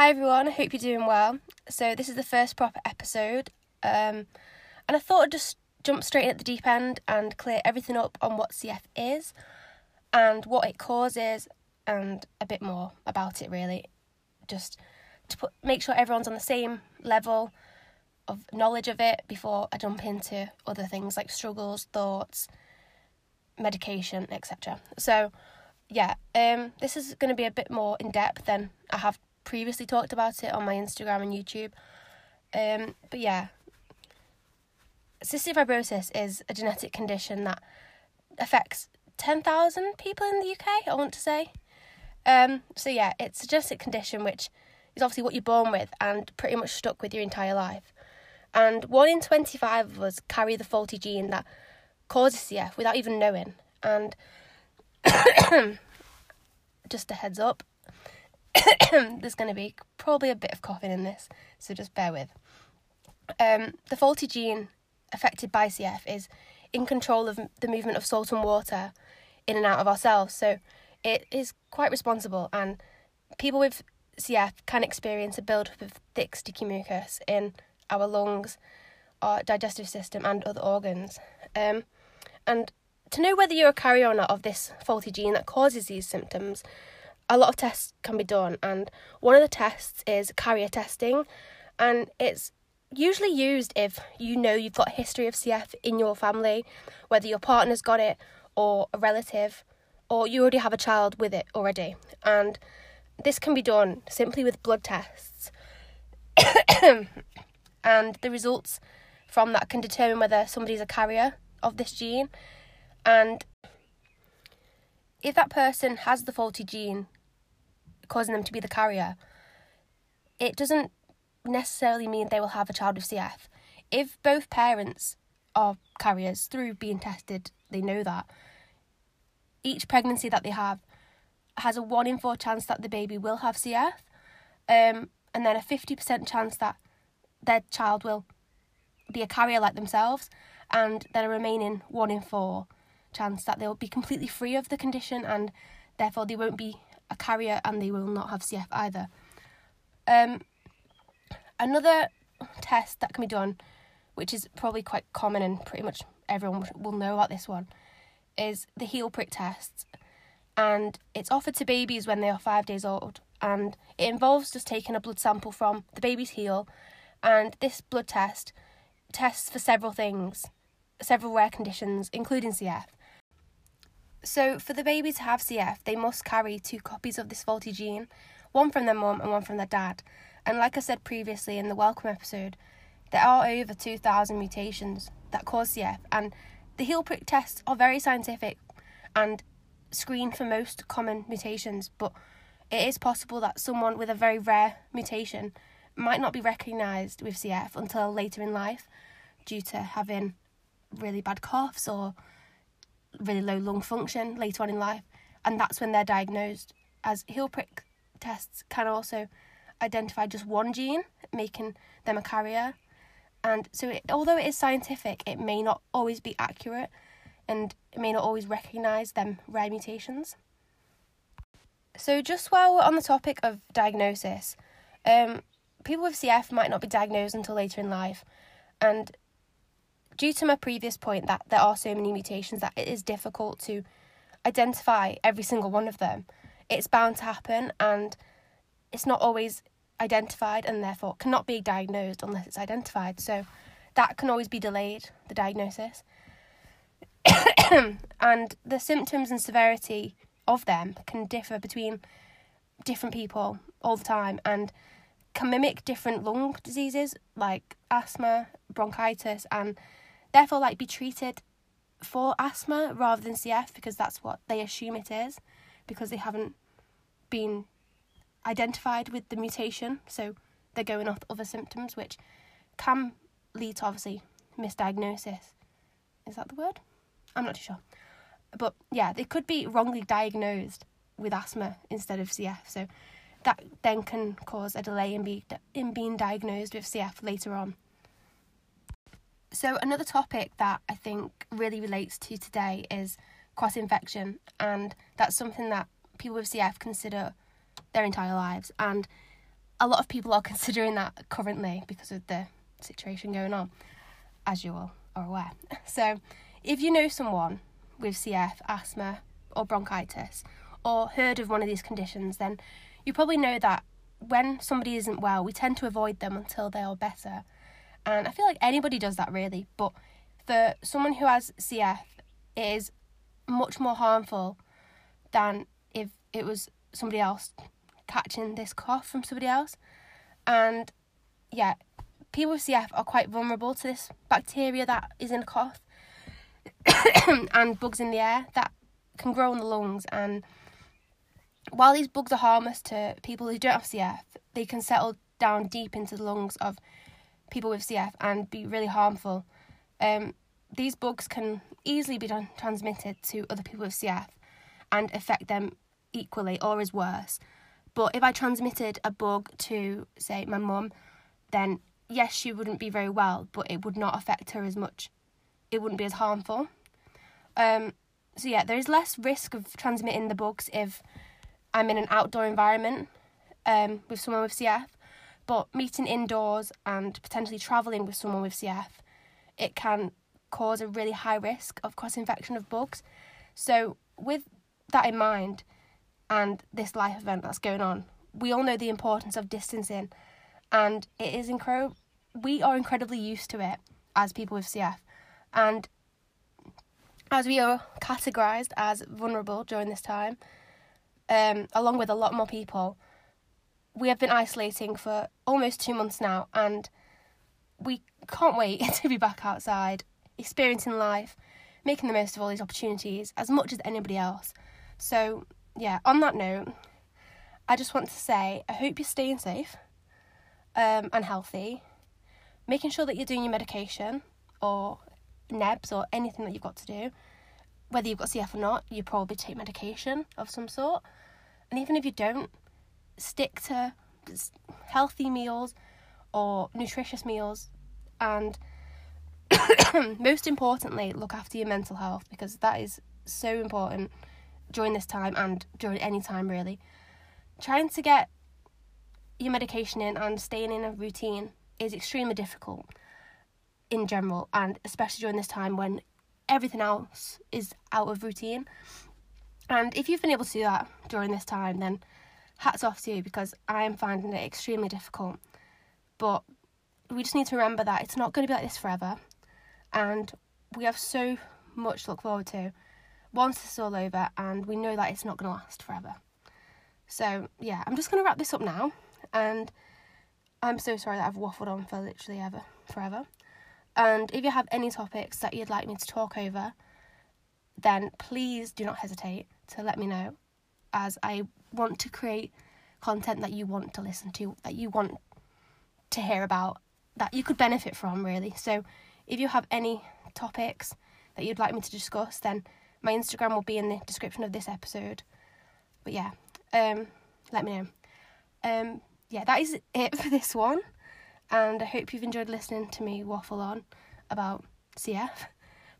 Hi everyone, I hope you're doing well. So, this is the first proper episode, um, and I thought I'd just jump straight in at the deep end and clear everything up on what CF is and what it causes, and a bit more about it really. Just to put, make sure everyone's on the same level of knowledge of it before I jump into other things like struggles, thoughts, medication, etc. So, yeah, um, this is going to be a bit more in depth than I have previously talked about it on my Instagram and YouTube. Um, but yeah, cystic fibrosis is a genetic condition that affects 10,000 people in the UK, I want to say. Um, so yeah, it's a genetic condition which is obviously what you're born with and pretty much stuck with your entire life. And 1 in 25 of us carry the faulty gene that causes CF without even knowing. And just a heads up, there's going to be probably a bit of coughing in this, so just bear with. Um, the faulty gene affected by CF is in control of the movement of salt and water in and out of our cells, so it is quite responsible. And people with CF can experience a buildup of thick, sticky mucus in our lungs, our digestive system, and other organs. Um, and to know whether you're a carrier or not of this faulty gene that causes these symptoms, a lot of tests can be done, and one of the tests is carrier testing, and it's usually used if you know you've got a history of CF in your family, whether your partner's got it or a relative, or you already have a child with it already. And this can be done simply with blood tests. and the results from that can determine whether somebody's a carrier of this gene. And if that person has the faulty gene causing them to be the carrier, it doesn't necessarily mean they will have a child with CF. If both parents are carriers through being tested, they know that. Each pregnancy that they have has a 1 in 4 chance that the baby will have CF, um, and then a 50% chance that their child will be a carrier like themselves, and then a remaining 1 in 4 chance that they'll be completely free of the condition and therefore they won't be a carrier and they will not have CF either. Um, another test that can be done, which is probably quite common and pretty much everyone will know about this one, is the heel prick test. And it's offered to babies when they are five days old. And it involves just taking a blood sample from the baby's heel. And this blood test tests for several things, several rare conditions, including CF. So, for the baby to have CF, they must carry two copies of this faulty gene, one from their mum and one from their dad. And like I said previously in the welcome episode, there are over 2,000 mutations that cause CF, and the heel prick tests are very scientific and screen for most common mutations, but it is possible that someone with a very rare mutation might not be recognised with CF until later in life due to having really bad coughs or really low lung function later on in life, and that's when they're diagnosed. As heel prick tests can also identify just one gene, making them a carrier. And so, it, although it is scientific, it may not always be accurate and it may not always recognise them rare mutations. So, just while we're on the topic of diagnosis, um, people with CF might not be diagnosed until later in life, and due to my previous point that there are so many mutations that it is difficult to identify every single one of them, it's bound to happen and it's not always identified and therefore cannot be diagnosed unless it's identified. So that can always be delayed, the diagnosis. and the symptoms and severity of them can differ between different people all the time and can mimic different lung diseases like asthma, bronchitis, and therefore like be treated for asthma rather than CF because that's what they assume it is because they haven't been identified with the mutation. So they're going off other symptoms which can lead to obviously misdiagnosis. Is that the word? I'm not too sure. But yeah they could be wrongly diagnosed with asthma instead of cf so that then can cause a delay in, be, in being diagnosed with cf later on so, another topic that I think really relates to today is cross infection, and that's something that people with CF consider their entire lives. And a lot of people are considering that currently because of the situation going on, as you all are aware. So, if you know someone with CF, asthma, or bronchitis, or heard of one of these conditions, then you probably know that when somebody isn't well, we tend to avoid them until they are better. And I feel like anybody does that really, but for someone who has CF, it is much more harmful than if it was somebody else catching this cough from somebody else. And yeah, people with CF are quite vulnerable to this bacteria that is in a cough and bugs in the air that can grow in the lungs. And while these bugs are harmless to people who don't have CF, they can settle down deep into the lungs of people with CF and be really harmful. Um, these bugs can easily be transmitted to other people with CF and affect them equally or as worse. But if I transmitted a bug to, say, my mum, then yes, she wouldn't be very well, but it would not affect her as much. It wouldn't be as harmful. Um, so yeah, there is less risk of transmitting the bugs if I'm in an outdoor environment um, with someone with CF. But meeting indoors and potentially travelling with someone with CF, it can cause a really high risk of cross infection of bugs. So, with that in mind, and this life event that's going on, we all know the importance of distancing, and it is incredible. We are incredibly used to it as people with CF, and as we are categorized as vulnerable during this time, um, along with a lot more people, we have been isolating for almost two months now, and we can't wait to be back outside, experiencing life, making the most of all these opportunities as much as anybody else. So, yeah, on that note, I just want to say I hope you're staying safe um, and healthy, making sure that you're doing your medication or nebs or anything that you've got to do. Whether you've got CF or not, you probably take medication of some sort. And even if you don't, stick to healthy meals or nutritious meals and most importantly look after your mental health because that is so important during this time and during any time really. Trying to get your medication in and staying in a routine is extremely difficult in general and especially during this time when everything else is out of routine. And if you've been able to do that during this time then hats off to you because I am finding it extremely difficult. But we just need to remember that it's not going to be like this forever. And we have so much to look forward to once this is all over, and we know that it's not going to last forever. So, yeah, I'm just going to wrap this up now. And I'm so sorry that I've waffled on for literally ever, forever. And if you have any topics that you'd like me to talk over, then please do not hesitate to let me know as I want to create content that you want to listen to, that you want to hear about, that you could benefit from, really. So, if you have any topics that you'd like me to discuss, then my Instagram will be in the description of this episode. But yeah, um, let me know. Um, yeah, that is it for this one, and I hope you've enjoyed listening to me waffle on about CF.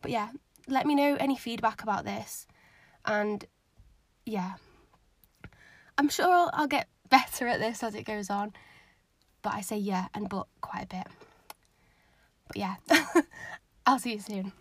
But yeah, let me know any feedback about this, and yeah. I'm sure I'll, I'll get better at this as it goes on. But I say yeah and but quite a bit. But yeah, I'll see you soon.